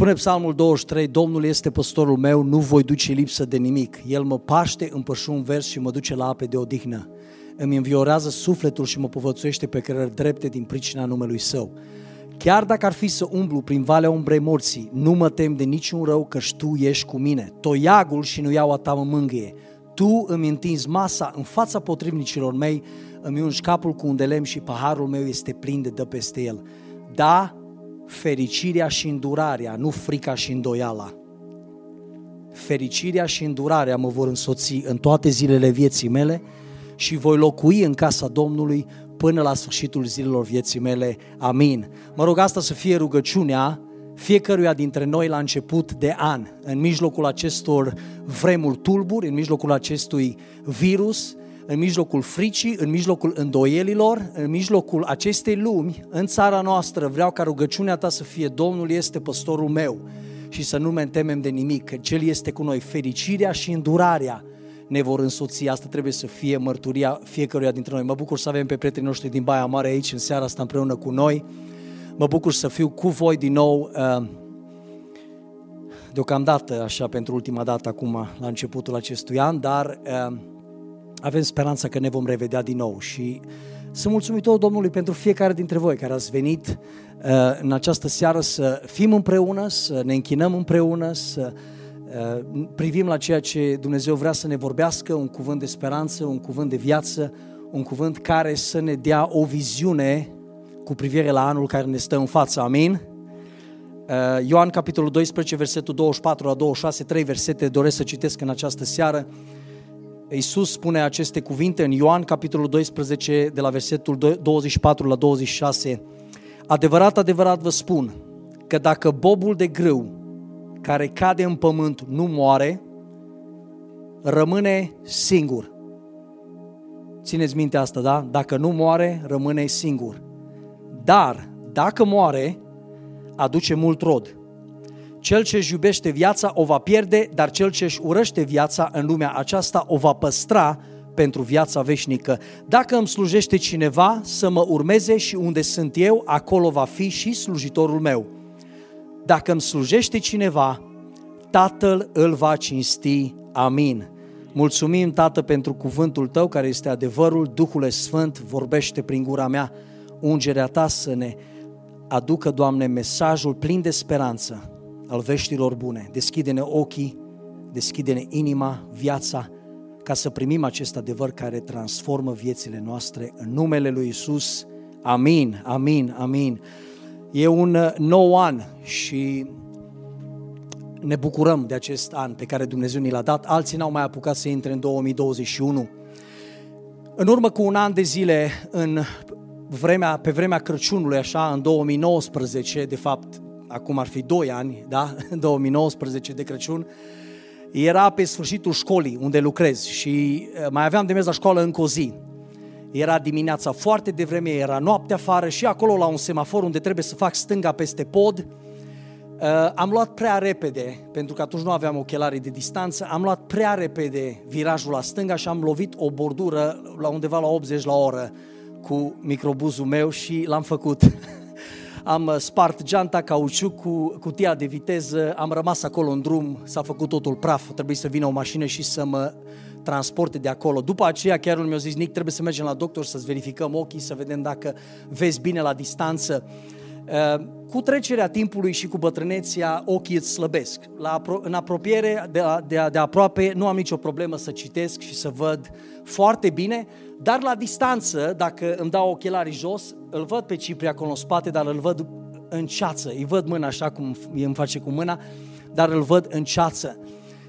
Spune Psalmul 23, Domnul este păstorul meu, nu voi duce lipsă de nimic. El mă paște în pășun vers și mă duce la ape de odihnă. Îmi înviorează sufletul și mă povățuiește pe cărări drepte din pricina numelui Său. Chiar dacă ar fi să umblu prin valea umbrei morții, nu mă tem de niciun rău, căci Tu ești cu mine. Toiagul și nu iau a Ta mă mângâie. Tu îmi întinzi masa în fața potrivnicilor mei, îmi ungi capul cu un de lemn și paharul meu este plin de dă peste el. Da, fericirea și îndurarea, nu frica și îndoiala. Fericirea și îndurarea mă vor însoți în toate zilele vieții mele și voi locui în casa Domnului până la sfârșitul zilelor vieții mele. Amin. Mă rog asta să fie rugăciunea fiecăruia dintre noi la început de an, în mijlocul acestor vremuri tulburi, în mijlocul acestui virus, în mijlocul fricii, în mijlocul îndoielilor, în mijlocul acestei lumi, în țara noastră, vreau ca rugăciunea ta să fie Domnul este păstorul meu și să nu ne temem de nimic, că Cel este cu noi. Fericirea și îndurarea ne vor însoți. Asta trebuie să fie mărturia fiecăruia dintre noi. Mă bucur să avem pe prietenii noștri din Baia Mare aici în seara asta împreună cu noi. Mă bucur să fiu cu voi din nou uh, deocamdată, așa, pentru ultima dată acum, la începutul acestui an, dar uh, avem speranța că ne vom revedea din nou și sunt mulțumitor Domnului pentru fiecare dintre voi care ați venit uh, în această seară să fim împreună, să ne închinăm împreună, să uh, privim la ceea ce Dumnezeu vrea să ne vorbească, un cuvânt de speranță, un cuvânt de viață, un cuvânt care să ne dea o viziune cu privire la anul care ne stă în față. Amin? Uh, Ioan, capitolul 12, versetul 24 la 26, trei versete doresc să citesc în această seară. Iisus spune aceste cuvinte în Ioan, capitolul 12, de la versetul 24 la 26. Adevărat, adevărat vă spun că dacă bobul de grâu care cade în pământ nu moare, rămâne singur. Țineți minte asta, da? Dacă nu moare, rămâne singur. Dar, dacă moare, aduce mult rod. Cel ce își iubește viața o va pierde, dar cel ce își urăște viața în lumea aceasta o va păstra pentru viața veșnică. Dacă îmi slujește cineva, să mă urmeze și unde sunt eu, acolo va fi și slujitorul meu. Dacă îmi slujește cineva, Tatăl îl va cinsti. Amin. Mulțumim, Tată, pentru cuvântul Tău, care este adevărul, Duhul Sfânt vorbește prin gura mea, ungerea Ta să ne aducă, Doamne, mesajul plin de speranță al veștilor bune. Deschide-ne ochii, deschide-ne inima, viața, ca să primim acest adevăr care transformă viețile noastre în numele lui Isus. Amin, amin, amin. E un uh, nou an și ne bucurăm de acest an pe care Dumnezeu ni l-a dat. Alții n-au mai apucat să intre în 2021. În urmă cu un an de zile, în vremea, pe vremea Crăciunului, așa, în 2019, de fapt, acum ar fi 2 ani, da, 2019 de Crăciun, era pe sfârșitul școlii unde lucrez și eh, mai aveam de mers la școală încă o zi. Era dimineața foarte devreme, era noapte afară și acolo la un semafor unde trebuie să fac stânga peste pod, Uh, am luat prea repede, pentru că atunci nu aveam ochelarii de distanță, am luat prea repede virajul la stânga și am lovit o bordură la undeva la 80 la oră cu microbuzul meu și l-am făcut. am uh, spart geanta, cauciuc cu cutia de viteză, am rămas acolo în drum, s-a făcut totul praf, trebuie să vină o mașină și să mă transporte de acolo. După aceea chiar mi-a zis, Nic, trebuie să mergem la doctor să-ți verificăm ochii, să vedem dacă vezi bine la distanță. Uh, cu trecerea timpului și cu bătrâneția, ochii îți slăbesc. La, în apropiere de, de, de aproape nu am nicio problemă să citesc și să văd foarte bine, dar la distanță, dacă îmi dau ochelarii jos, îl văd pe Cipri acolo în spate, dar îl văd în ceață. Îi văd mâna așa cum îmi face cu mâna, dar îl văd în ceață.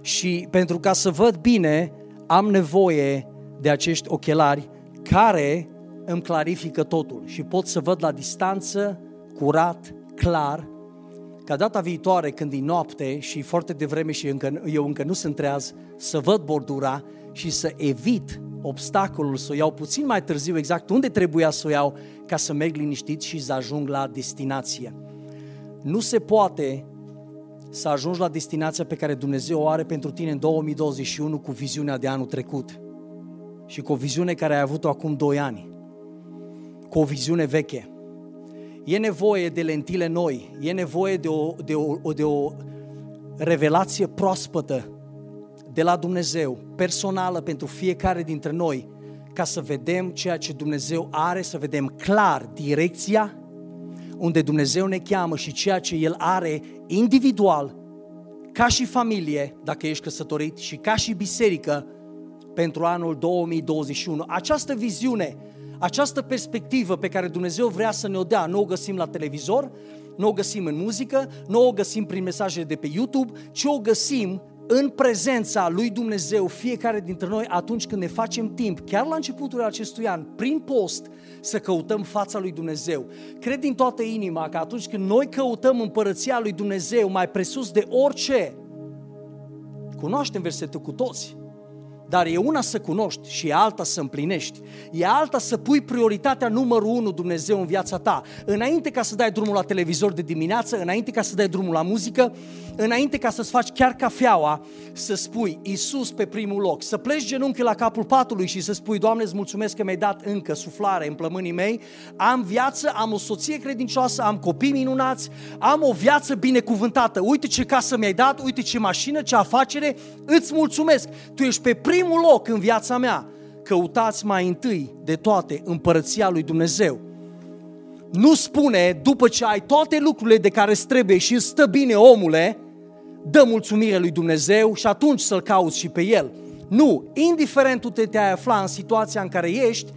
Și pentru ca să văd bine, am nevoie de acești ochelari care îmi clarifică totul și pot să văd la distanță, curat, clar, ca data viitoare când e noapte și foarte devreme și încă, eu încă nu sunt treaz, să văd bordura și să evit obstacolul să o iau puțin mai târziu exact unde trebuia să o iau ca să merg liniștit și să ajung la destinație. Nu se poate să ajungi la destinația pe care Dumnezeu o are pentru tine în 2021 cu viziunea de anul trecut și cu o viziune care ai avut-o acum 2 ani, cu o viziune veche. E nevoie de lentile noi, e nevoie de o, de o, de o revelație proaspătă de la Dumnezeu, personală pentru fiecare dintre noi, ca să vedem ceea ce Dumnezeu are, să vedem clar direcția unde Dumnezeu ne cheamă și ceea ce El are individual, ca și familie, dacă ești căsătorit, și ca și biserică pentru anul 2021. Această viziune, această perspectivă pe care Dumnezeu vrea să ne-o dea, nu o găsim la televizor, nu o găsim în muzică, nu o găsim prin mesaje de pe YouTube, ci o găsim în prezența lui Dumnezeu fiecare dintre noi atunci când ne facem timp, chiar la începutul acestui an, prin post, să căutăm fața lui Dumnezeu. Cred din toată inima că atunci când noi căutăm împărăția lui Dumnezeu mai presus de orice, cunoaștem versetul cu toți, dar e una să cunoști și e alta să împlinești. E alta să pui prioritatea numărul unu Dumnezeu în viața ta. Înainte ca să dai drumul la televizor de dimineață, înainte ca să dai drumul la muzică, înainte ca să-ți faci chiar cafeaua, să spui Isus pe primul loc. Să pleci genunchiul la capul patului și să spui Doamne, îți mulțumesc că mi-ai dat încă suflare în plămânii mei. Am viață, am o soție credincioasă, am copii minunați, am o viață binecuvântată. Uite ce casă mi-ai dat, uite ce mașină, ce afacere, îți mulțumesc. Tu ești pe primul primul loc în viața mea. Căutați mai întâi de toate împărăția lui Dumnezeu. Nu spune, după ce ai toate lucrurile de care îți trebuie și îți stă bine omule, dă mulțumire lui Dumnezeu și atunci să-L cauți și pe El. Nu, indiferent tu te-ai afla în situația în care ești,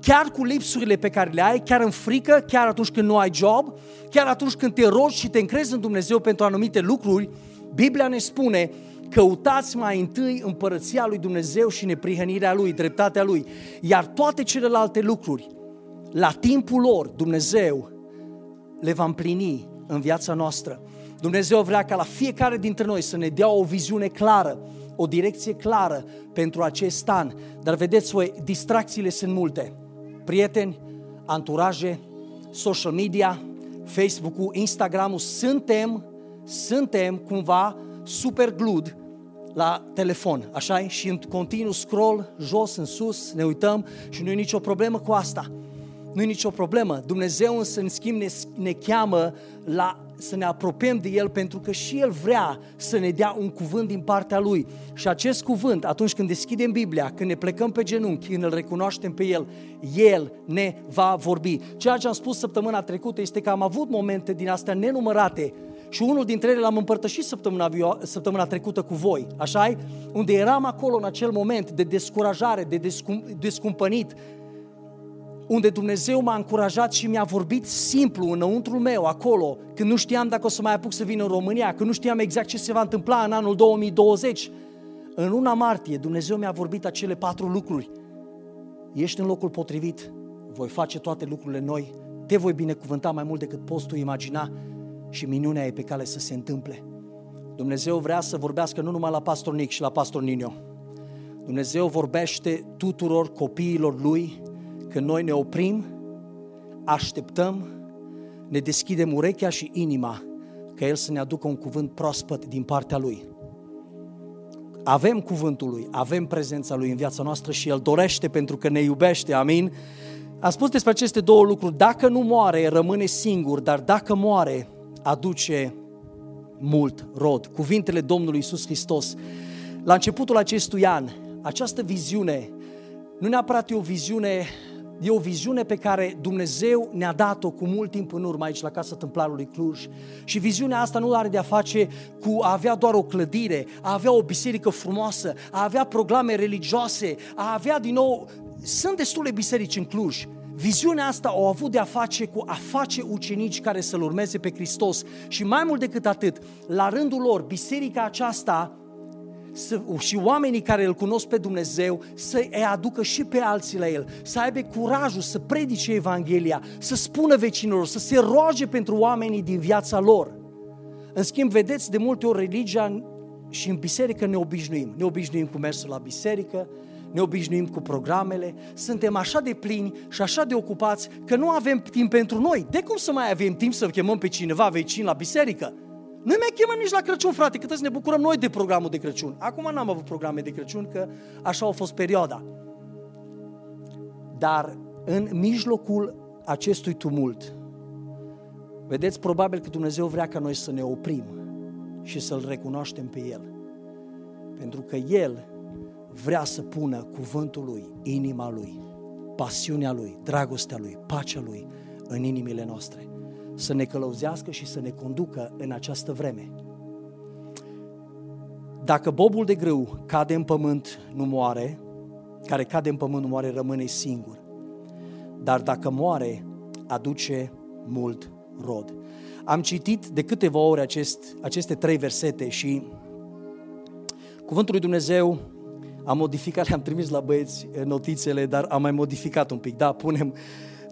chiar cu lipsurile pe care le ai, chiar în frică, chiar atunci când nu ai job, chiar atunci când te rogi și te încrezi în Dumnezeu pentru anumite lucruri, Biblia ne spune Căutați mai întâi împărăția lui Dumnezeu și neprihănirea lui, dreptatea lui. Iar toate celelalte lucruri, la timpul lor, Dumnezeu le va împlini în viața noastră. Dumnezeu vrea ca la fiecare dintre noi să ne dea o viziune clară, o direcție clară pentru acest an. Dar vedeți voi, distracțiile sunt multe. Prieteni, anturaje, social media, Facebook-ul, Instagram-ul, suntem, suntem cumva super glud la telefon, așa Și în continuu scroll, jos în sus, ne uităm și nu e nicio problemă cu asta. Nu e nicio problemă. Dumnezeu însă, în schimb, ne, ne cheamă la să ne apropiem de El pentru că și El vrea să ne dea un cuvânt din partea Lui. Și acest cuvânt, atunci când deschidem Biblia, când ne plecăm pe genunchi, când îl recunoaștem pe El, El ne va vorbi. Ceea ce am spus săptămâna trecută este că am avut momente din astea nenumărate și unul dintre ele l-am împărtășit săptămâna, săptămâna trecută cu voi, așa Unde eram acolo în acel moment de descurajare, de descum, descumpănit, unde Dumnezeu m-a încurajat și mi-a vorbit simplu înăuntru meu, acolo, când nu știam dacă o să mai apuc să vin în România, când nu știam exact ce se va întâmpla în anul 2020. În luna martie, Dumnezeu mi-a vorbit acele patru lucruri. Ești în locul potrivit, voi face toate lucrurile noi, te voi binecuvânta mai mult decât poți tu imagina și minunea e pe cale să se întâmple. Dumnezeu vrea să vorbească nu numai la pastor Nic și la pastor Nino. Dumnezeu vorbește tuturor copiilor Lui când noi ne oprim, așteptăm, ne deschidem urechea și inima ca El să ne aducă un cuvânt proaspăt din partea Lui. Avem cuvântul Lui, avem prezența Lui în viața noastră și El dorește pentru că ne iubește, amin? A spus despre aceste două lucruri, dacă nu moare, rămâne singur, dar dacă moare, aduce mult rod. Cuvintele Domnului Isus Hristos. La începutul acestui an, această viziune nu neapărat e o viziune E o viziune pe care Dumnezeu ne-a dat-o cu mult timp în urmă aici la Casa Templarului Cluj. Și viziunea asta nu are de-a face cu a avea doar o clădire, a avea o biserică frumoasă, a avea programe religioase, a avea din nou... Sunt destule biserici în Cluj, Viziunea asta au avut de a face cu a face ucenici care să-L urmeze pe Hristos și mai mult decât atât, la rândul lor, biserica aceasta să, și oamenii care îl cunosc pe Dumnezeu să îi aducă și pe alții la El, să aibă curajul să predice Evanghelia, să spună vecinilor, să se roage pentru oamenii din viața lor. În schimb, vedeți, de multe ori religia și în biserică ne obișnuim. Ne obișnuim cu mersul la biserică, ne obișnuim cu programele, suntem așa de plini și așa de ocupați că nu avem timp pentru noi. De cum să mai avem timp să chemăm pe cineva vecin la biserică? Nu mai chemăm nici la Crăciun, frate, cât să ne bucurăm noi de programul de Crăciun. Acum n-am avut programe de Crăciun, că așa a fost perioada. Dar în mijlocul acestui tumult, Vedeți, probabil că Dumnezeu vrea ca noi să ne oprim și să-L recunoaștem pe El. Pentru că El vrea să pună cuvântul Lui, inima Lui, pasiunea Lui, dragostea Lui, pacea Lui în inimile noastre. Să ne călăuzească și să ne conducă în această vreme. Dacă bobul de grâu cade în pământ, nu moare, care cade în pământ nu moare, rămâne singur. Dar dacă moare, aduce mult rod. Am citit de câteva ori acest, aceste trei versete și cuvântul lui Dumnezeu am modificat, le-am trimis la băieți notițele, dar am mai modificat un pic. Da, punem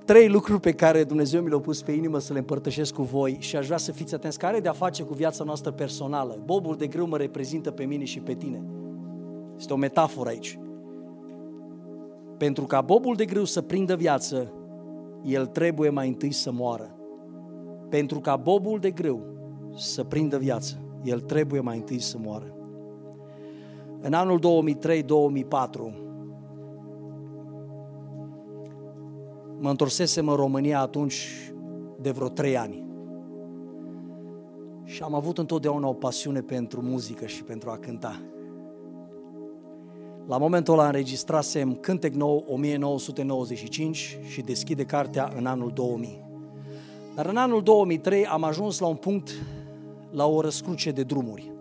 trei lucruri pe care Dumnezeu mi le-a pus pe inimă să le împărtășesc cu voi și aș vrea să fiți atenți. Care de a face cu viața noastră personală? Bobul de grâu mă reprezintă pe mine și pe tine. Este o metaforă aici. Pentru ca bobul de grâu să prindă viață, el trebuie mai întâi să moară. Pentru ca bobul de grâu să prindă viață, el trebuie mai întâi să moară. În anul 2003-2004 mă întorsesem în România atunci de vreo trei ani. Și am avut întotdeauna o pasiune pentru muzică și pentru a cânta. La momentul ăla înregistrasem Cântec Nou 1995 și deschide cartea în anul 2000. Dar în anul 2003 am ajuns la un punct, la o răscruce de drumuri,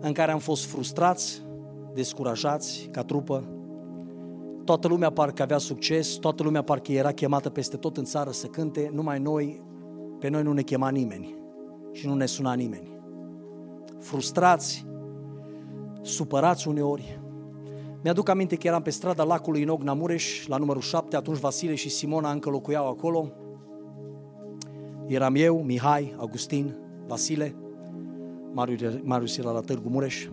în care am fost frustrați, descurajați ca trupă. Toată lumea parcă avea succes, toată lumea parcă era chemată peste tot în țară să cânte, numai noi, pe noi nu ne chema nimeni și nu ne suna nimeni. Frustrați, supărați uneori. Mi-aduc aminte că eram pe strada lacului Inog Namureș, la numărul 7, atunci Vasile și Simona încă locuiau acolo. Eram eu, Mihai, Augustin, Vasile, Marius era la Târgu Mureș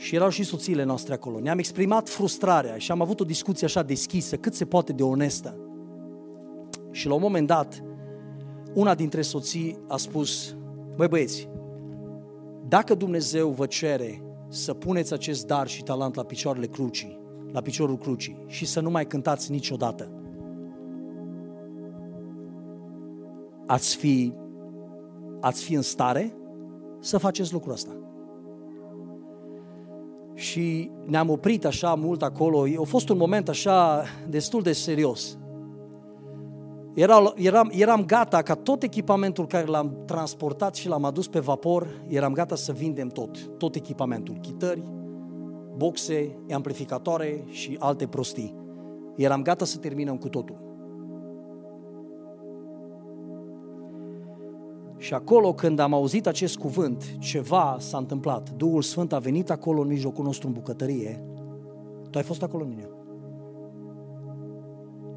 și erau și soțiile noastre acolo. Ne-am exprimat frustrarea și am avut o discuție așa deschisă, cât se poate de onestă. Și la un moment dat, una dintre soții a spus, băi băieți, dacă Dumnezeu vă cere să puneți acest dar și talent la picioarele crucii, la piciorul crucii și să nu mai cântați niciodată, ați fi, ați fi în stare să faceți lucrul ăsta. Și ne-am oprit așa mult acolo. A fost un moment așa destul de serios. Era, eram, eram gata ca tot echipamentul care l-am transportat și l-am adus pe vapor, eram gata să vindem tot, tot echipamentul, chitări, boxe, amplificatoare și alte prostii. Eram gata să terminăm cu totul. Și acolo când am auzit acest cuvânt, ceva s-a întâmplat. Duhul Sfânt a venit acolo în mijlocul nostru în bucătărie. Tu ai fost acolo, Niniu?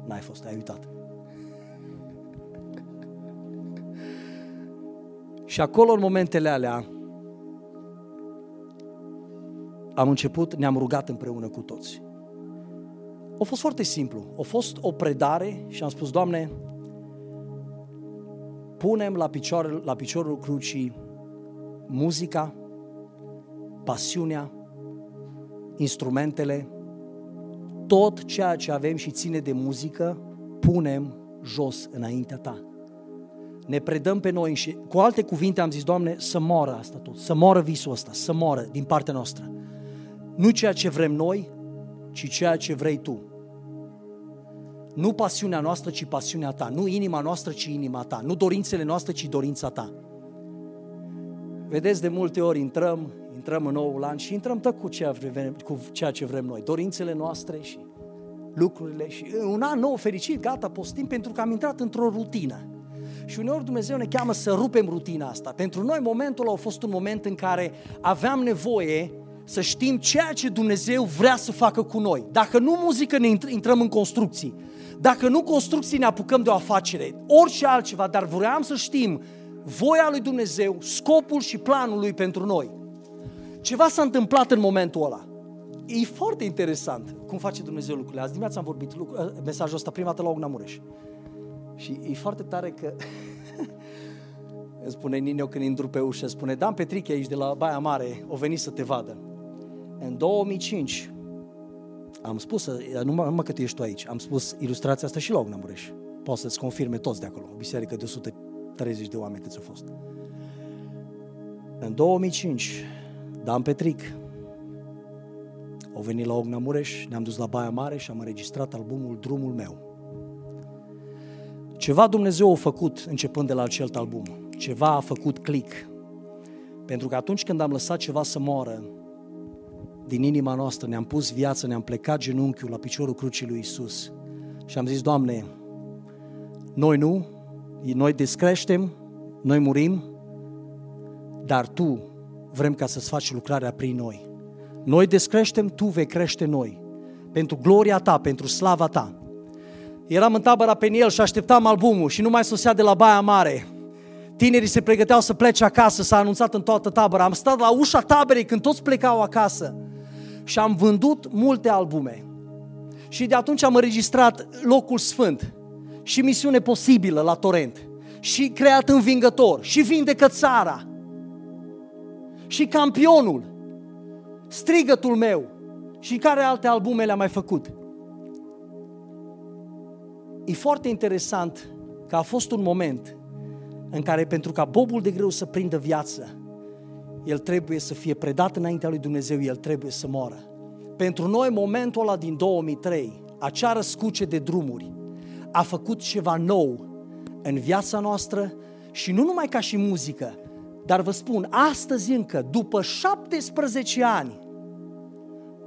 N-ai fost, ai uitat. Și acolo, în momentele alea, am început, ne-am rugat împreună cu toți. A fost foarte simplu. A fost o predare și am spus, Doamne, punem la, picior, la piciorul crucii muzica, pasiunea, instrumentele, tot ceea ce avem și ține de muzică, punem jos înaintea ta. Ne predăm pe noi și cu alte cuvinte am zis, Doamne, să moară asta tot, să moară visul ăsta, să moară din partea noastră. Nu ceea ce vrem noi, ci ceea ce vrei Tu. Nu pasiunea noastră, ci pasiunea ta. Nu inima noastră, ci inima ta. Nu dorințele noastre, ci dorința ta. Vedeți, de multe ori intrăm, intrăm în noul an și intrăm tot cu ceea, vrem, cu ceea ce vrem noi. Dorințele noastre și lucrurile și un an nou fericit, gata, postim pentru că am intrat într-o rutină. Și uneori Dumnezeu ne cheamă să rupem rutina asta. Pentru noi momentul a fost un moment în care aveam nevoie să știm ceea ce Dumnezeu vrea să facă cu noi. Dacă nu muzică, ne intrăm în construcții. Dacă nu construcții, ne apucăm de o afacere. Orice altceva, dar vreau să știm voia lui Dumnezeu, scopul și planul lui pentru noi. Ceva s-a întâmplat în momentul ăla. E foarte interesant cum face Dumnezeu lucrurile. Azi dimineața am vorbit lucru, mesajul ăsta prima dată la Ogna Mureș. Și e foarte tare că îmi spune Ninio când intru pe ușă, spune Dan Petriche aici de la Baia Mare, o venit să te vadă. În 2005 am spus, numai, numai că tu ești tu aici, am spus ilustrația asta și la Ogna Mureș. Poți să-ți confirme toți de acolo. O biserică de 100 30 de oameni câți au fost. În 2005, Dan Petric au venit la Ogna Mureș, ne-am dus la Baia Mare și am înregistrat albumul Drumul meu. Ceva Dumnezeu a făcut începând de la acel album. Ceva a făcut click. Pentru că atunci când am lăsat ceva să moară din inima noastră, ne-am pus viață, ne-am plecat genunchiul la piciorul crucii lui Isus și am zis, Doamne, noi nu, noi descreștem, noi murim, dar Tu vrem ca să-ți faci lucrarea prin noi. Noi descreștem, Tu vei crește noi. Pentru gloria Ta, pentru slava Ta. Eram în tabăra pe el și așteptam albumul și nu mai sosea de la Baia Mare. Tinerii se pregăteau să plece acasă, s-a anunțat în toată tabăra. Am stat la ușa taberei când toți plecau acasă și am vândut multe albume. Și de atunci am înregistrat Locul Sfânt și Misiune Posibilă la Torrent și Creat Învingător și Vindecă Țara și Campionul, Strigătul meu și care alte albume le-am mai făcut. E foarte interesant că a fost un moment în care pentru ca bobul de greu să prindă viață, el trebuie să fie predat înaintea lui Dumnezeu, el trebuie să moară. Pentru noi, momentul ăla din 2003, acea răscuce de drumuri, a făcut ceva nou în viața noastră și nu numai ca și muzică, dar vă spun, astăzi încă, după 17 ani,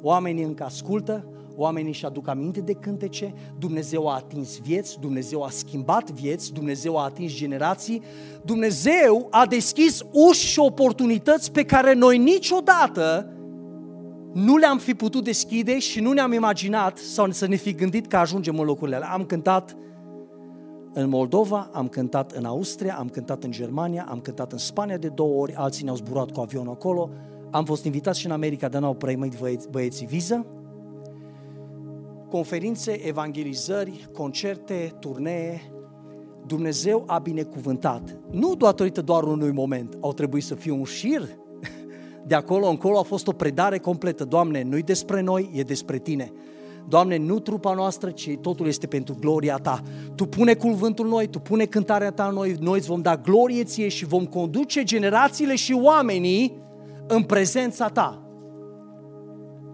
oamenii încă ascultă, oamenii își aduc aminte de cântece, Dumnezeu a atins vieți, Dumnezeu a schimbat vieți, Dumnezeu a atins generații, Dumnezeu a deschis uși și oportunități pe care noi niciodată nu le-am fi putut deschide și nu ne-am imaginat sau să ne fi gândit că ajungem în locurile alea. Am cântat în Moldova, am cântat în Austria, am cântat în Germania, am cântat în Spania de două ori, alții ne-au zburat cu avionul acolo, am fost invitați și în America, dar n-au primit băieți, băieții viză. Conferințe, evangelizări, concerte, turnee, Dumnezeu a binecuvântat. Nu datorită doar unui moment, au trebuit să fie un șir. De acolo încolo a fost o predare completă. Doamne, nu-i despre noi, e despre Tine. Doamne, nu trupa noastră, ci totul este pentru gloria Ta. Tu pune cuvântul noi, Tu pune cântarea Ta noi, noi îți vom da glorie Ție și vom conduce generațiile și oamenii în prezența Ta.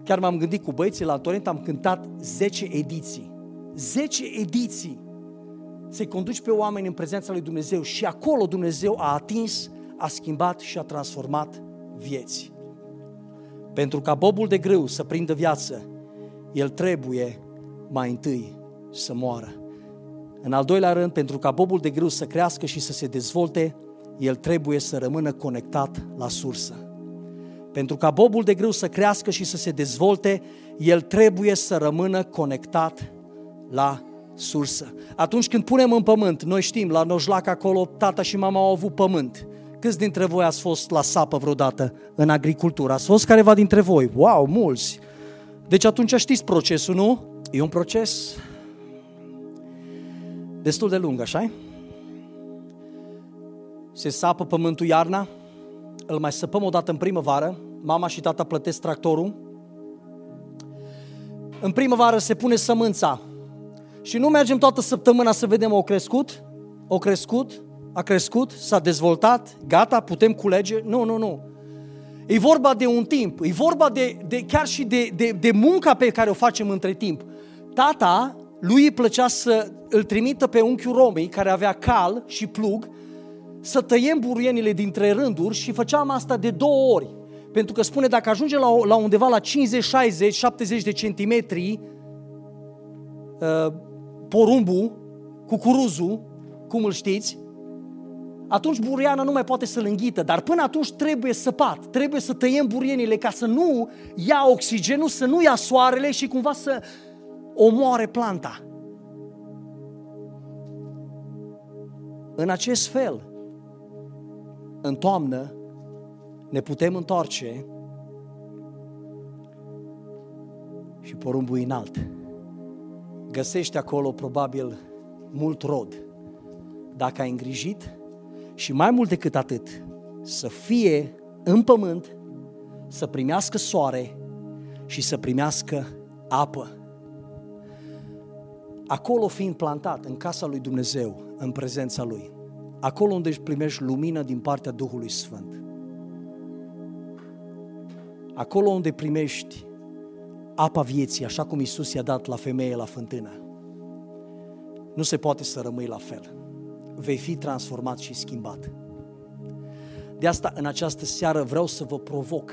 Chiar m-am gândit cu băieții la Torrent, am cântat 10 ediții. 10 ediții. Să-i conduci pe oameni în prezența lui Dumnezeu și acolo Dumnezeu a atins, a schimbat și a transformat vieți. Pentru ca bobul de grâu să prindă viață, el trebuie mai întâi să moară. În al doilea rând, pentru ca bobul de grâu să crească și să se dezvolte, el trebuie să rămână conectat la sursă. Pentru ca bobul de grâu să crească și să se dezvolte, el trebuie să rămână conectat la sursă. Atunci când punem în pământ, noi știm, la Nojlac acolo, tata și mama au avut pământ. Câți dintre voi ați fost la sapă vreodată în agricultură? Ați fost careva dintre voi? Wow, mulți! Deci atunci știți procesul, nu? E un proces destul de lung, așa Se sapă pământul iarna, îl mai săpăm o dată în primăvară, mama și tata plătesc tractorul, în primăvară se pune sămânța și nu mergem toată săptămâna să vedem o crescut, o crescut, a crescut, s-a dezvoltat, gata, putem culege. Nu, nu, nu. E vorba de un timp, e vorba de, de chiar și de, de, de munca pe care o facem între timp. Tata, lui îi plăcea să îl trimită pe unchiul Romei, care avea cal și plug, să tăiem buruienile dintre rânduri și făceam asta de două ori. Pentru că spune, dacă ajunge la, la undeva la 50, 60, 70 de centimetri, uh, porumbul, cucuruzul, cum îl știți, atunci buriana nu mai poate să-l înghită, dar până atunci trebuie săpat, trebuie să tăiem burienile ca să nu ia oxigenul, să nu ia soarele și cumva să omoare planta. În acest fel, în toamnă, ne putem întoarce și porumbul înalt. Găsește acolo probabil mult rod. Dacă ai îngrijit și mai mult decât atât, să fie în pământ, să primească soare și să primească apă. Acolo fiind plantat, în casa lui Dumnezeu, în prezența lui, acolo unde își primești lumină din partea Duhului Sfânt. Acolo unde primești apa vieții, așa cum Isus i-a dat la femeie la fântână, nu se poate să rămâi la fel. Vei fi transformat și schimbat. De asta, în această seară, vreau să vă provoc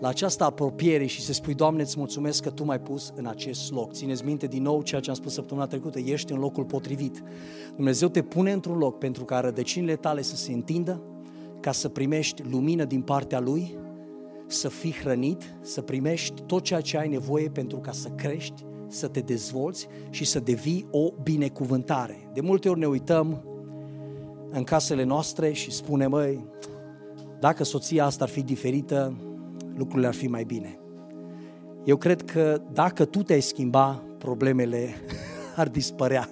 la această apropiere și să spui, Doamne, îți mulțumesc că Tu m-ai pus în acest loc. Țineți minte din nou ceea ce am spus săptămâna trecută, ești în locul potrivit. Dumnezeu te pune într-un loc pentru ca rădăcinile tale să se întindă, ca să primești lumină din partea Lui, să fii hrănit, să primești tot ceea ce ai nevoie pentru ca să crești, să te dezvolți și să devii o binecuvântare. De multe ori ne uităm în casele noastre și spunem, măi, dacă soția asta ar fi diferită, lucrurile ar fi mai bine. Eu cred că dacă tu te-ai schimba, problemele ar dispărea.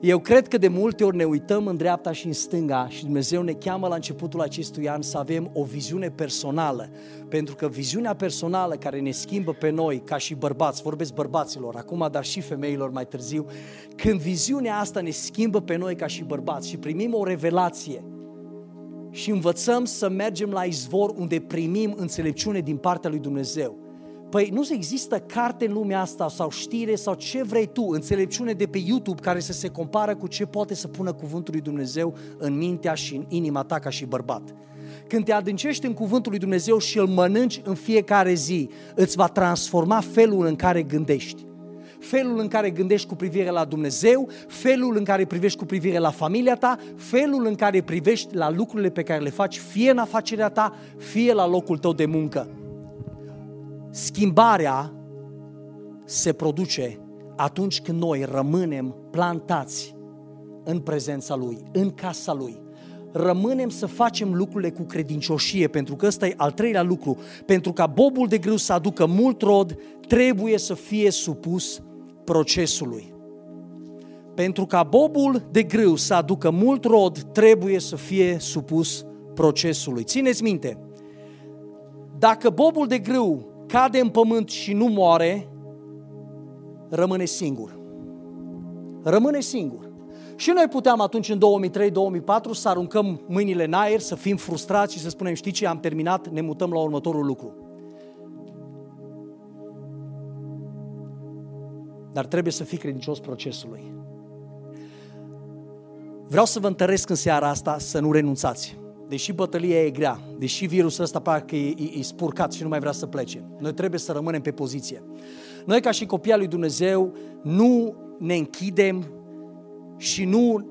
Eu cred că de multe ori ne uităm în dreapta și în stânga și Dumnezeu ne cheamă la începutul acestui an să avem o viziune personală. Pentru că viziunea personală care ne schimbă pe noi ca și bărbați, vorbesc bărbaților acum, dar și femeilor mai târziu, când viziunea asta ne schimbă pe noi ca și bărbați și primim o revelație, și învățăm să mergem la izvor unde primim înțelepciune din partea lui Dumnezeu. Păi nu există carte în lumea asta sau știre sau ce vrei tu, înțelepciune de pe YouTube care să se compară cu ce poate să pună cuvântul lui Dumnezeu în mintea și în inima ta ca și bărbat. Când te adâncești în cuvântul lui Dumnezeu și îl mănânci în fiecare zi, îți va transforma felul în care gândești felul în care gândești cu privire la Dumnezeu, felul în care privești cu privire la familia ta, felul în care privești la lucrurile pe care le faci fie în afacerea ta, fie la locul tău de muncă. Schimbarea se produce atunci când noi rămânem plantați în prezența Lui, în casa Lui. Rămânem să facem lucrurile cu credincioșie, pentru că ăsta e al treilea lucru. Pentru ca bobul de grâu să aducă mult rod, trebuie să fie supus procesului. Pentru ca bobul de grâu să aducă mult rod, trebuie să fie supus procesului. Țineți minte, dacă bobul de grâu cade în pământ și nu moare, rămâne singur. Rămâne singur. Și noi puteam atunci în 2003-2004 să aruncăm mâinile în aer, să fim frustrați și să spunem, știi ce, am terminat, ne mutăm la următorul lucru. Dar trebuie să fii credincios procesului. Vreau să vă întăresc în seara asta să nu renunțați. Deși bătălia e grea, deși virusul ăsta parcă e, e, e spurcat și nu mai vrea să plece, noi trebuie să rămânem pe poziție. Noi ca și copii lui Dumnezeu nu ne închidem și nu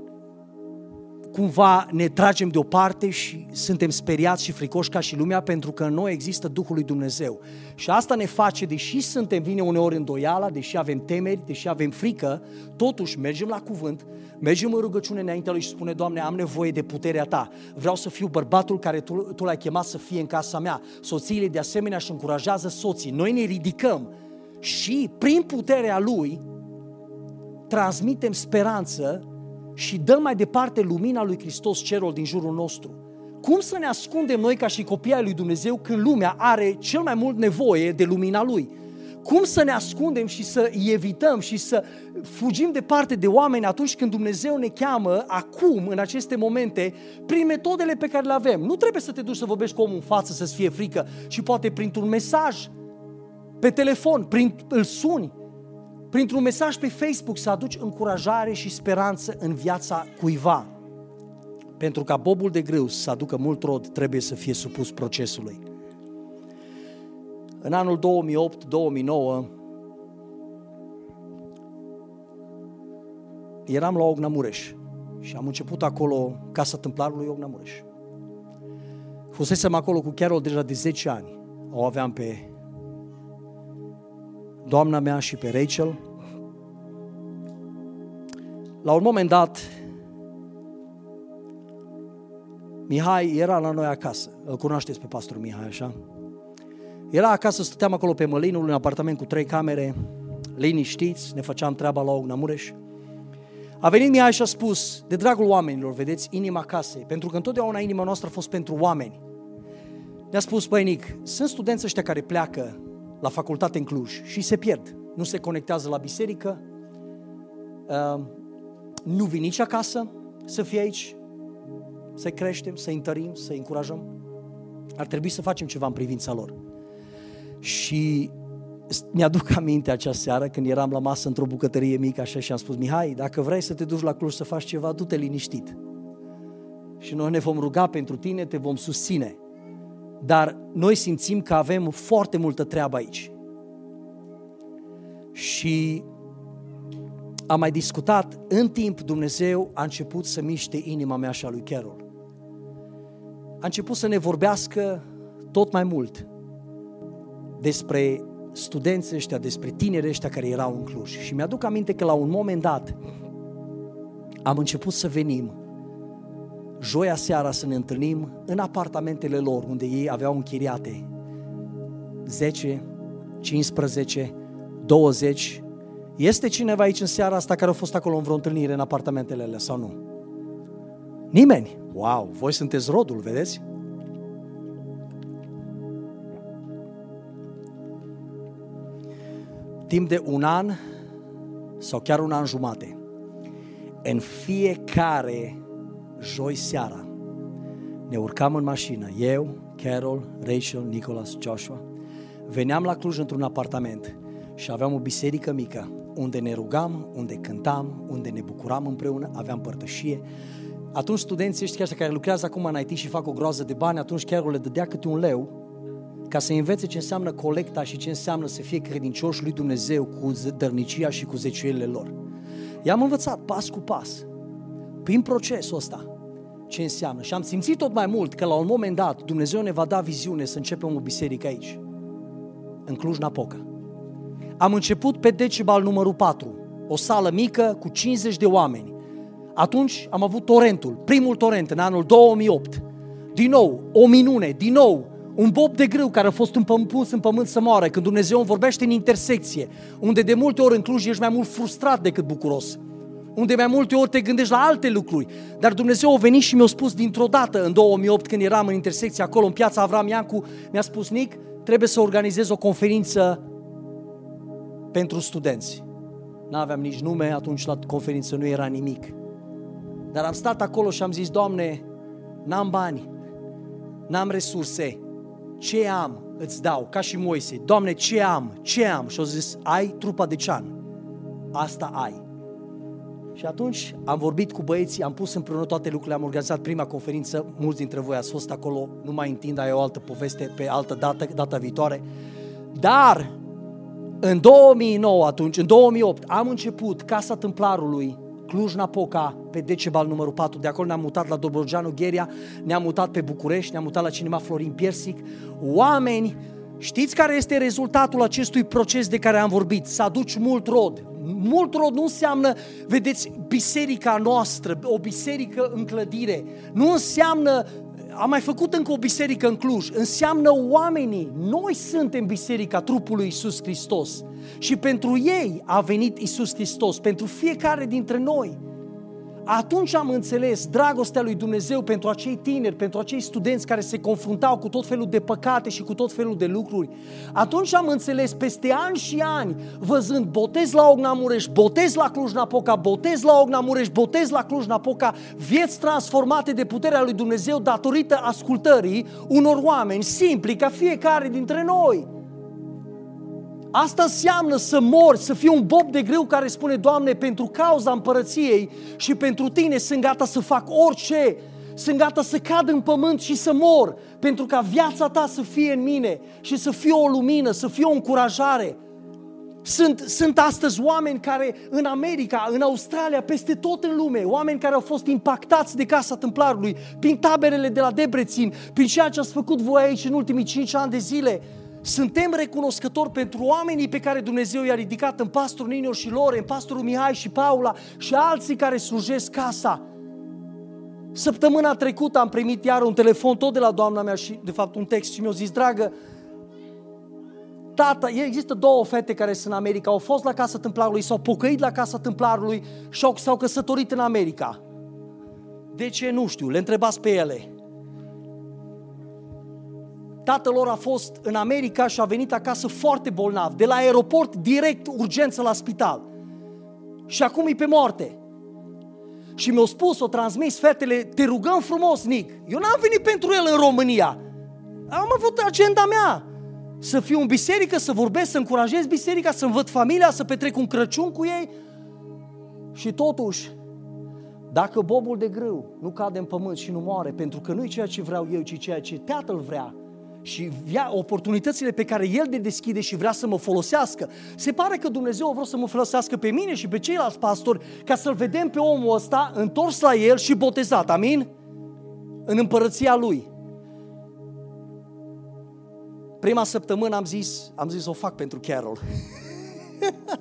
cumva ne tragem deoparte și suntem speriați și fricoși ca și lumea pentru că în noi există Duhul lui Dumnezeu. Și asta ne face, deși suntem vine uneori îndoiala, deși avem temeri, deși avem frică, totuși mergem la cuvânt, mergem în rugăciune înaintea lui și spune, Doamne, am nevoie de puterea Ta. Vreau să fiu bărbatul care Tu, tu l-ai chemat să fie în casa mea. Soțiile de asemenea și încurajează soții. Noi ne ridicăm și prin puterea Lui transmitem speranță și dăm mai departe lumina lui Hristos cerul din jurul nostru. Cum să ne ascundem noi ca și copii ai lui Dumnezeu când lumea are cel mai mult nevoie de lumina lui? Cum să ne ascundem și să evităm și să fugim departe de oameni atunci când Dumnezeu ne cheamă acum, în aceste momente, prin metodele pe care le avem? Nu trebuie să te duci să vorbești cu omul în față să-ți fie frică și poate printr-un mesaj pe telefon, prin, îl suni, printr-un mesaj pe Facebook să aduci încurajare și speranță în viața cuiva. Pentru ca bobul de grâu să aducă mult rod, trebuie să fie supus procesului. În anul 2008-2009 eram la Ogna Mureș și am început acolo Casa Tâmplarului Ogna Mureș. Fusesem acolo cu Carol deja de 10 ani. O aveam pe doamna mea și pe Rachel. La un moment dat, Mihai era la noi acasă. Îl cunoașteți pe pastorul Mihai, așa? Era acasă, stăteam acolo pe Mălinul, în apartament cu trei camere, liniștiți, ne făceam treaba la Ogna Mureș. A venit Mihai și a spus, de dragul oamenilor, vedeți, inima casei, pentru că întotdeauna inima noastră a fost pentru oameni. Ne-a spus, băi Nic, sunt studenți ăștia care pleacă la facultate în Cluj și se pierd. Nu se conectează la biserică, uh, nu vin nici acasă să fie aici, să-i creștem, să-i întărim, să-i încurajăm. Ar trebui să facem ceva în privința lor. Și mi-aduc aminte acea seară când eram la masă într-o bucătărie mică așa și am spus, Mihai, dacă vrei să te duci la Cluj să faci ceva, du-te liniștit. Și noi ne vom ruga pentru tine, te vom susține. Dar noi simțim că avem foarte multă treabă aici. Și am mai discutat, în timp Dumnezeu a început să miște inima mea și a lui Carol. A început să ne vorbească tot mai mult despre studenții ăștia, despre tineri ăștia care erau în Cluj. Și mi-aduc aminte că la un moment dat am început să venim joia seara să ne întâlnim în apartamentele lor, unde ei aveau închiriate 10, 15, 20. Este cineva aici în seara asta care a fost acolo în vreo întâlnire în apartamentele alea sau nu? Nimeni? Wow, voi sunteți rodul, vedeți? Timp de un an sau chiar un an jumate, în fiecare joi seara, ne urcam în mașină, eu, Carol, Rachel, Nicholas, Joshua, veneam la Cluj într-un apartament și aveam o biserică mică unde ne rugam, unde cântam, unde ne bucuram împreună, aveam părtășie. Atunci studenții ăștia care lucrează acum în IT și fac o groază de bani, atunci chiar le dădea câte un leu ca să învețe ce înseamnă colecta și ce înseamnă să fie credincioși lui Dumnezeu cu dărnicia și cu zeciuielile lor. I-am învățat pas cu pas, prin procesul ăsta, ce înseamnă. Și am simțit tot mai mult că la un moment dat Dumnezeu ne va da viziune să începem o biserică aici, în Cluj-Napoca. Am început pe decibal numărul 4, o sală mică cu 50 de oameni. Atunci am avut torentul, primul torent în anul 2008. Din nou, o minune, din nou, un bob de grâu care a fost împămpuns în pământ să moară, când Dumnezeu îmi vorbește în intersecție, unde de multe ori în Cluj ești mai mult frustrat decât bucuros unde mai multe ori te gândești la alte lucruri. Dar Dumnezeu a venit și mi-a spus dintr-o dată, în 2008, când eram în intersecție acolo, în piața Avram Iancu, mi-a spus, Nic, trebuie să organizez o conferință pentru studenți. N-aveam nici nume, atunci la conferință nu era nimic. Dar am stat acolo și am zis, Doamne, n-am bani, n-am resurse, ce am îți dau, ca și Moise, Doamne, ce am, ce am? Și au zis, ai trupa de cean, asta ai. Și atunci am vorbit cu băieții, am pus împreună toate lucrurile, am organizat prima conferință, mulți dintre voi ați fost acolo, nu mai întind, ai o altă poveste pe altă dată, data viitoare. Dar în 2009 atunci, în 2008, am început Casa Tâmplarului Cluj-Napoca, pe Decebal numărul 4, de acolo ne-am mutat la Dobrogeanu Gheria, ne-am mutat pe București, ne-am mutat la Cinema Florin Piersic. Oameni, știți care este rezultatul acestui proces de care am vorbit? Să aduci mult rod, mult rod nu înseamnă, vedeți, biserica noastră, o biserică în clădire. Nu înseamnă, am mai făcut încă o biserică în Cluj, înseamnă oamenii. Noi suntem biserica trupului Iisus Hristos. Și pentru ei a venit Iisus Hristos, pentru fiecare dintre noi. Atunci am înțeles dragostea lui Dumnezeu pentru acei tineri, pentru acei studenți care se confruntau cu tot felul de păcate și cu tot felul de lucruri. Atunci am înțeles peste ani și ani, văzând botez la Ogna Mureș, botez la Cluj-Napoca, botez la Ogna Mureș, botez la Cluj-Napoca, vieți transformate de puterea lui Dumnezeu datorită ascultării unor oameni simpli ca fiecare dintre noi. Asta înseamnă să mori, să fii un bob de greu care spune, Doamne, pentru cauza împărăției și pentru tine sunt gata să fac orice, sunt gata să cad în pământ și să mor, pentru ca viața ta să fie în mine și să fie o lumină, să fie o încurajare. Sunt, sunt astăzi oameni care în America, în Australia, peste tot în lume, oameni care au fost impactați de Casa Tâmplarului, prin taberele de la Debrețin, prin ceea ce ați făcut voi aici în ultimii cinci ani de zile, suntem recunoscători pentru oamenii pe care Dumnezeu i-a ridicat în pastorul Nino și Lore, în pastorul Mihai și Paula și alții care slujesc casa. Săptămâna trecută am primit iar un telefon tot de la doamna mea și de fapt un text și mi-a zis, dragă, tata, există două fete care sunt în America, au fost la Casa Tâmplarului, s-au pocăit la Casa Tâmplarului și s-au căsătorit în America. De ce? Nu știu, le întrebați pe ele. Tatăl lor a fost în America și a venit acasă foarte bolnav, de la aeroport direct urgență la spital. Și acum e pe moarte. și mi-au spus, o transmis fetele, te rugăm frumos, Nic. Eu n-am venit pentru el în România. Am avut agenda mea. Să fiu în biserică, să vorbesc, să încurajez biserica, să învăț familia, să petrec un Crăciun cu ei. Și totuși, dacă bobul de grâu nu cade în pământ și nu moare, pentru că nu e ceea ce vreau eu, ci ceea ce Tatăl vrea, și via oportunitățile pe care El le deschide și vrea să mă folosească. Se pare că Dumnezeu vrea să mă folosească pe mine și pe ceilalți pastori ca să-L vedem pe omul ăsta întors la El și botezat, amin? În împărăția Lui. Prima săptămână am zis, am zis o fac pentru Carol.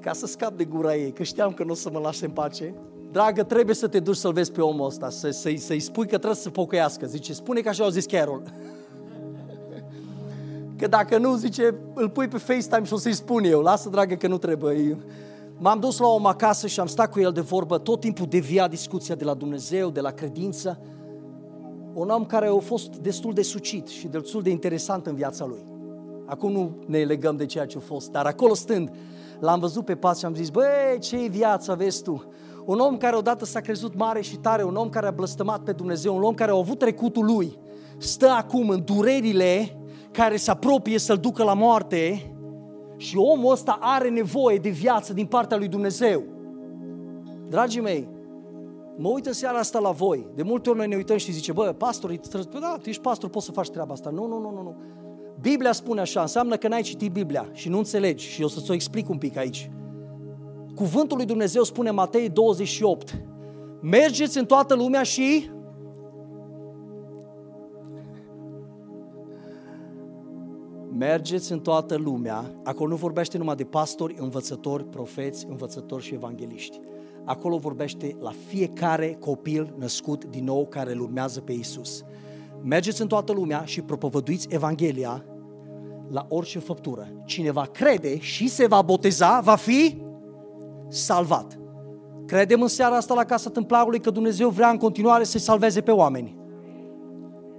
ca să scap de gura ei, că știam că nu o să mă lase în pace. Dragă, trebuie să te duci să-l vezi pe omul ăsta, să, să-i, să-i spui că trebuie să se pocăiască. Zice, spune că așa au zis Carol. Că dacă nu, zice, îl pui pe FaceTime și o să-i spun eu. Lasă, dragă, că nu trebuie. M-am dus la om acasă și am stat cu el de vorbă, tot timpul devia discuția de la Dumnezeu, de la credință. Un om care a fost destul de sucit și destul de interesant în viața lui. Acum nu ne legăm de ceea ce a fost, dar acolo stând, l-am văzut pe pas și am zis, băi, ce viață vezi tu? Un om care odată s-a crezut mare și tare, un om care a blăstămat pe Dumnezeu, un om care a avut trecutul lui, stă acum în durerile care se apropie să-l ducă la moarte și omul ăsta are nevoie de viață din partea lui Dumnezeu. Dragii mei, mă uit în seara asta la voi. De multe ori noi ne uităm și zice, bă, pastor, da, tu ești pastor, poți să faci treaba asta. Nu, nu, nu, nu, nu. Biblia spune așa, înseamnă că n-ai citit Biblia și nu înțelegi și eu să-ți o explic un pic aici. Cuvântul lui Dumnezeu spune Matei 28, mergeți în toată lumea și mergeți în toată lumea, acolo nu vorbește numai de pastori, învățători, profeți, învățători și evangeliști. Acolo vorbește la fiecare copil născut din nou care îl urmează pe Isus. Mergeți în toată lumea și propovăduiți Evanghelia la orice făptură. Cine va crede și se va boteza, va fi salvat. Credem în seara asta la Casa Tâmplarului că Dumnezeu vrea în continuare să salveze pe oameni.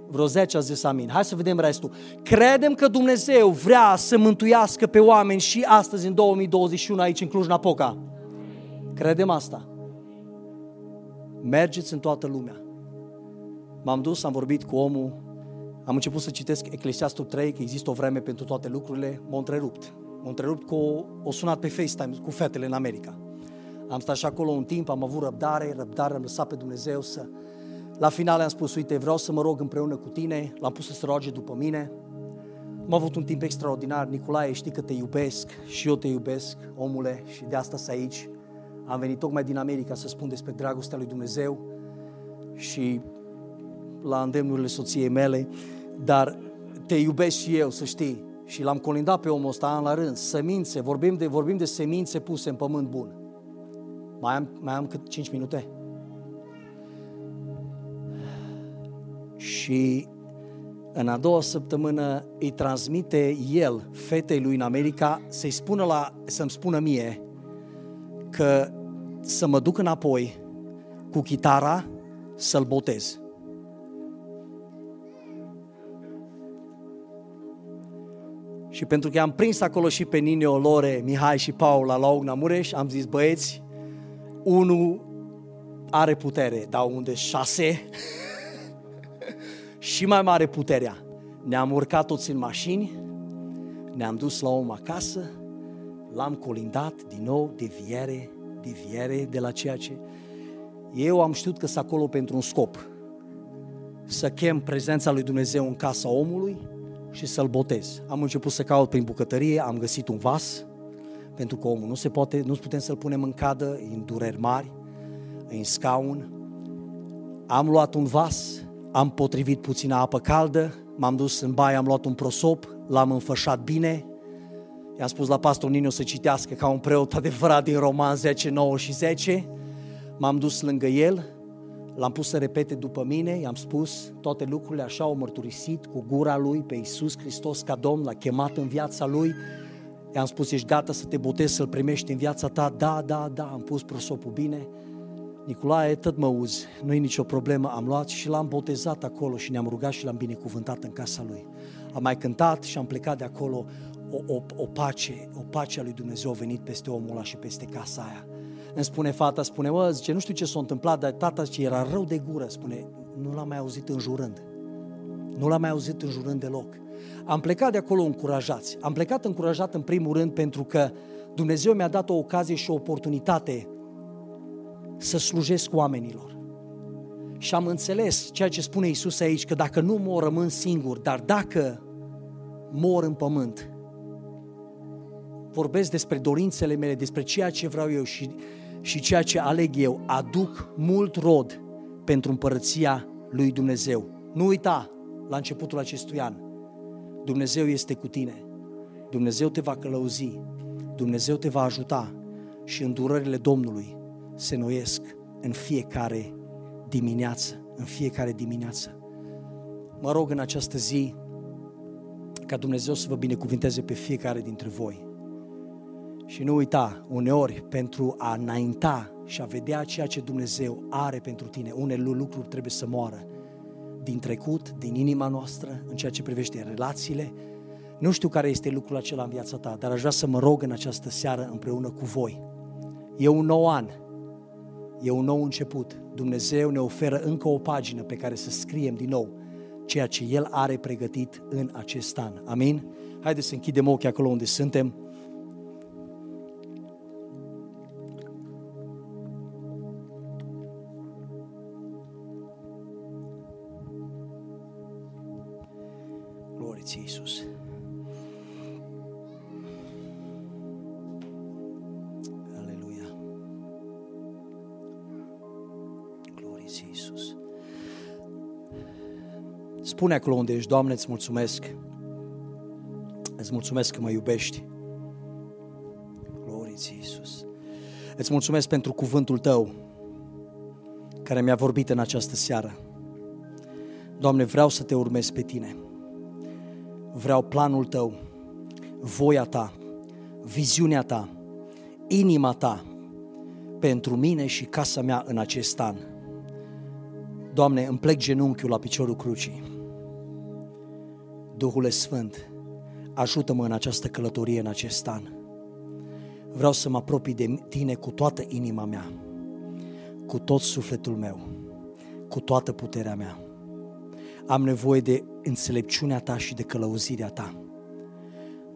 Vreo 10 a zis amin. Hai să vedem restul. Credem că Dumnezeu vrea să mântuiască pe oameni și astăzi în 2021 aici în Cluj-Napoca. Credem asta. Mergeți în toată lumea. M-am dus, am vorbit cu omul, am început să citesc Eclesiastul 3, că există o vreme pentru toate lucrurile, m-a întrerupt. M-a întrerupt cu o, o sunat pe FaceTime cu fetele în America. Am stat și acolo un timp, am avut răbdare, răbdare, am lăsat pe Dumnezeu să... La final am spus, uite, vreau să mă rog împreună cu tine, l-am pus să se roage după mine. Am avut un timp extraordinar, Nicolae, știi că te iubesc și eu te iubesc, omule, și de asta să aici. Am venit tocmai din America să spun despre dragostea lui Dumnezeu și la îndemnurile soției mele, dar te iubesc și eu, să știi. Și l-am colindat pe omul ăsta an la rând. Semințe, vorbim de, vorbim de semințe puse în pământ bun. Mai am, mai am cât 5 minute? Și în a doua săptămână îi transmite el, fetei lui în America, să-i spună la, să-mi spună mie că să mă duc înapoi cu chitara să-l botez. Și pentru că am prins acolo și pe Ninio, Lore, Mihai și Paula la Ogna Mureș, am zis, băieți, unul are putere, dar unde șase, și mai mare puterea. Ne-am urcat toți în mașini, ne-am dus la om acasă, l-am colindat din nou de viere, de viere de la ceea ce... Eu am știut că sunt acolo pentru un scop. Să chem prezența lui Dumnezeu în casa omului și să-l botez. Am început să caut prin bucătărie, am găsit un vas, pentru că omul nu se poate, nu putem să-l punem în cadă, în dureri mari, în scaun. Am luat un vas, am potrivit puțină apă caldă, m-am dus în baie, am luat un prosop, l-am înfășat bine, i-am spus la pastor Nino să citească ca un preot adevărat din Roman 10, 9 și 10, m-am dus lângă el, L-am pus să repete după mine, i-am spus toate lucrurile așa, au mărturisit cu gura lui pe Iisus Hristos ca Domn, l-a chemat în viața lui. I-am spus, ești gata să te botezi, să-L primești în viața ta? Da, da, da, am pus prosopul bine. Nicolae, tot mă uzi, nu e nicio problemă. Am luat și l-am botezat acolo și ne-am rugat și l-am binecuvântat în casa lui. Am mai cântat și am plecat de acolo o, o, o pace, o pace a lui Dumnezeu a venit peste omul ăla și peste casa aia. îmi spune fata, spune, mă, zice, nu știu ce s-a întâmplat, dar tata ce era rău de gură, spune, nu l-am mai auzit înjurând. Nu l-am mai auzit înjurând deloc. Am plecat de acolo încurajați. Am plecat încurajat în primul rând pentru că Dumnezeu mi-a dat o ocazie și o oportunitate să slujesc oamenilor. Și am înțeles ceea ce spune Isus aici, că dacă nu mor, rămân singur, dar dacă mor în pământ, vorbesc despre dorințele mele, despre ceea ce vreau eu și, și ceea ce aleg eu, aduc mult rod pentru împărăția lui Dumnezeu. Nu uita, la începutul acestui an, Dumnezeu este cu tine. Dumnezeu te va călăuzi. Dumnezeu te va ajuta și îndurările Domnului se noiesc în fiecare dimineață, în fiecare dimineață. Mă rog în această zi ca Dumnezeu să vă binecuvinteze pe fiecare dintre voi. Și nu uita, uneori, pentru a înainta și a vedea ceea ce Dumnezeu are pentru tine, unele lucruri trebuie să moară din trecut, din inima noastră, în ceea ce privește relațiile. Nu știu care este lucrul acela în viața ta, dar aș vrea să mă rog în această seară împreună cu voi. E un nou an, e un nou început. Dumnezeu ne oferă încă o pagină pe care să scriem din nou ceea ce El are pregătit în acest an. Amin? Haideți să închidem ochii acolo unde suntem. Spune acolo unde ești, Doamne, îți mulțumesc. Îți mulțumesc că mă iubești. Glorie ție, Iisus. Îți mulțumesc pentru cuvântul Tău care mi-a vorbit în această seară. Doamne, vreau să Te urmez pe Tine. Vreau planul Tău, voia Ta, viziunea Ta, inima Ta pentru mine și casa mea în acest an. Doamne, îmi plec genunchiul la piciorul crucii. Duhule Sfânt, ajută-mă în această călătorie, în acest an. Vreau să mă apropii de Tine cu toată inima mea, cu tot sufletul meu, cu toată puterea mea. Am nevoie de înțelepciunea Ta și de călăuzirea Ta.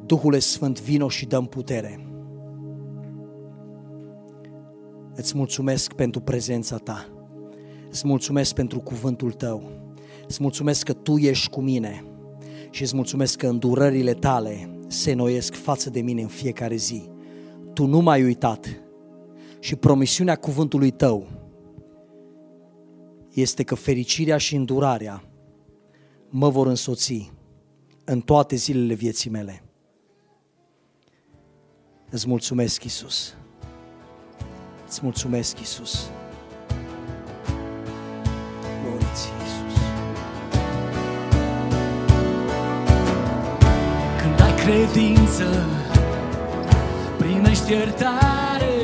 Duhule Sfânt, vino și dăm putere. Îți mulțumesc pentru prezența Ta. Îți mulțumesc pentru cuvântul Tău. Îți mulțumesc că Tu ești cu mine și îți mulțumesc că îndurările Tale se noiesc față de mine în fiecare zi. Tu nu m-ai uitat și promisiunea cuvântului Tău este că fericirea și îndurarea mă vor însoți în toate zilele vieții mele. Îți mulțumesc, Iisus. Îți mulțumesc, Iisus. Credință, primești iertare.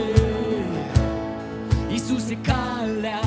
Iisus e calea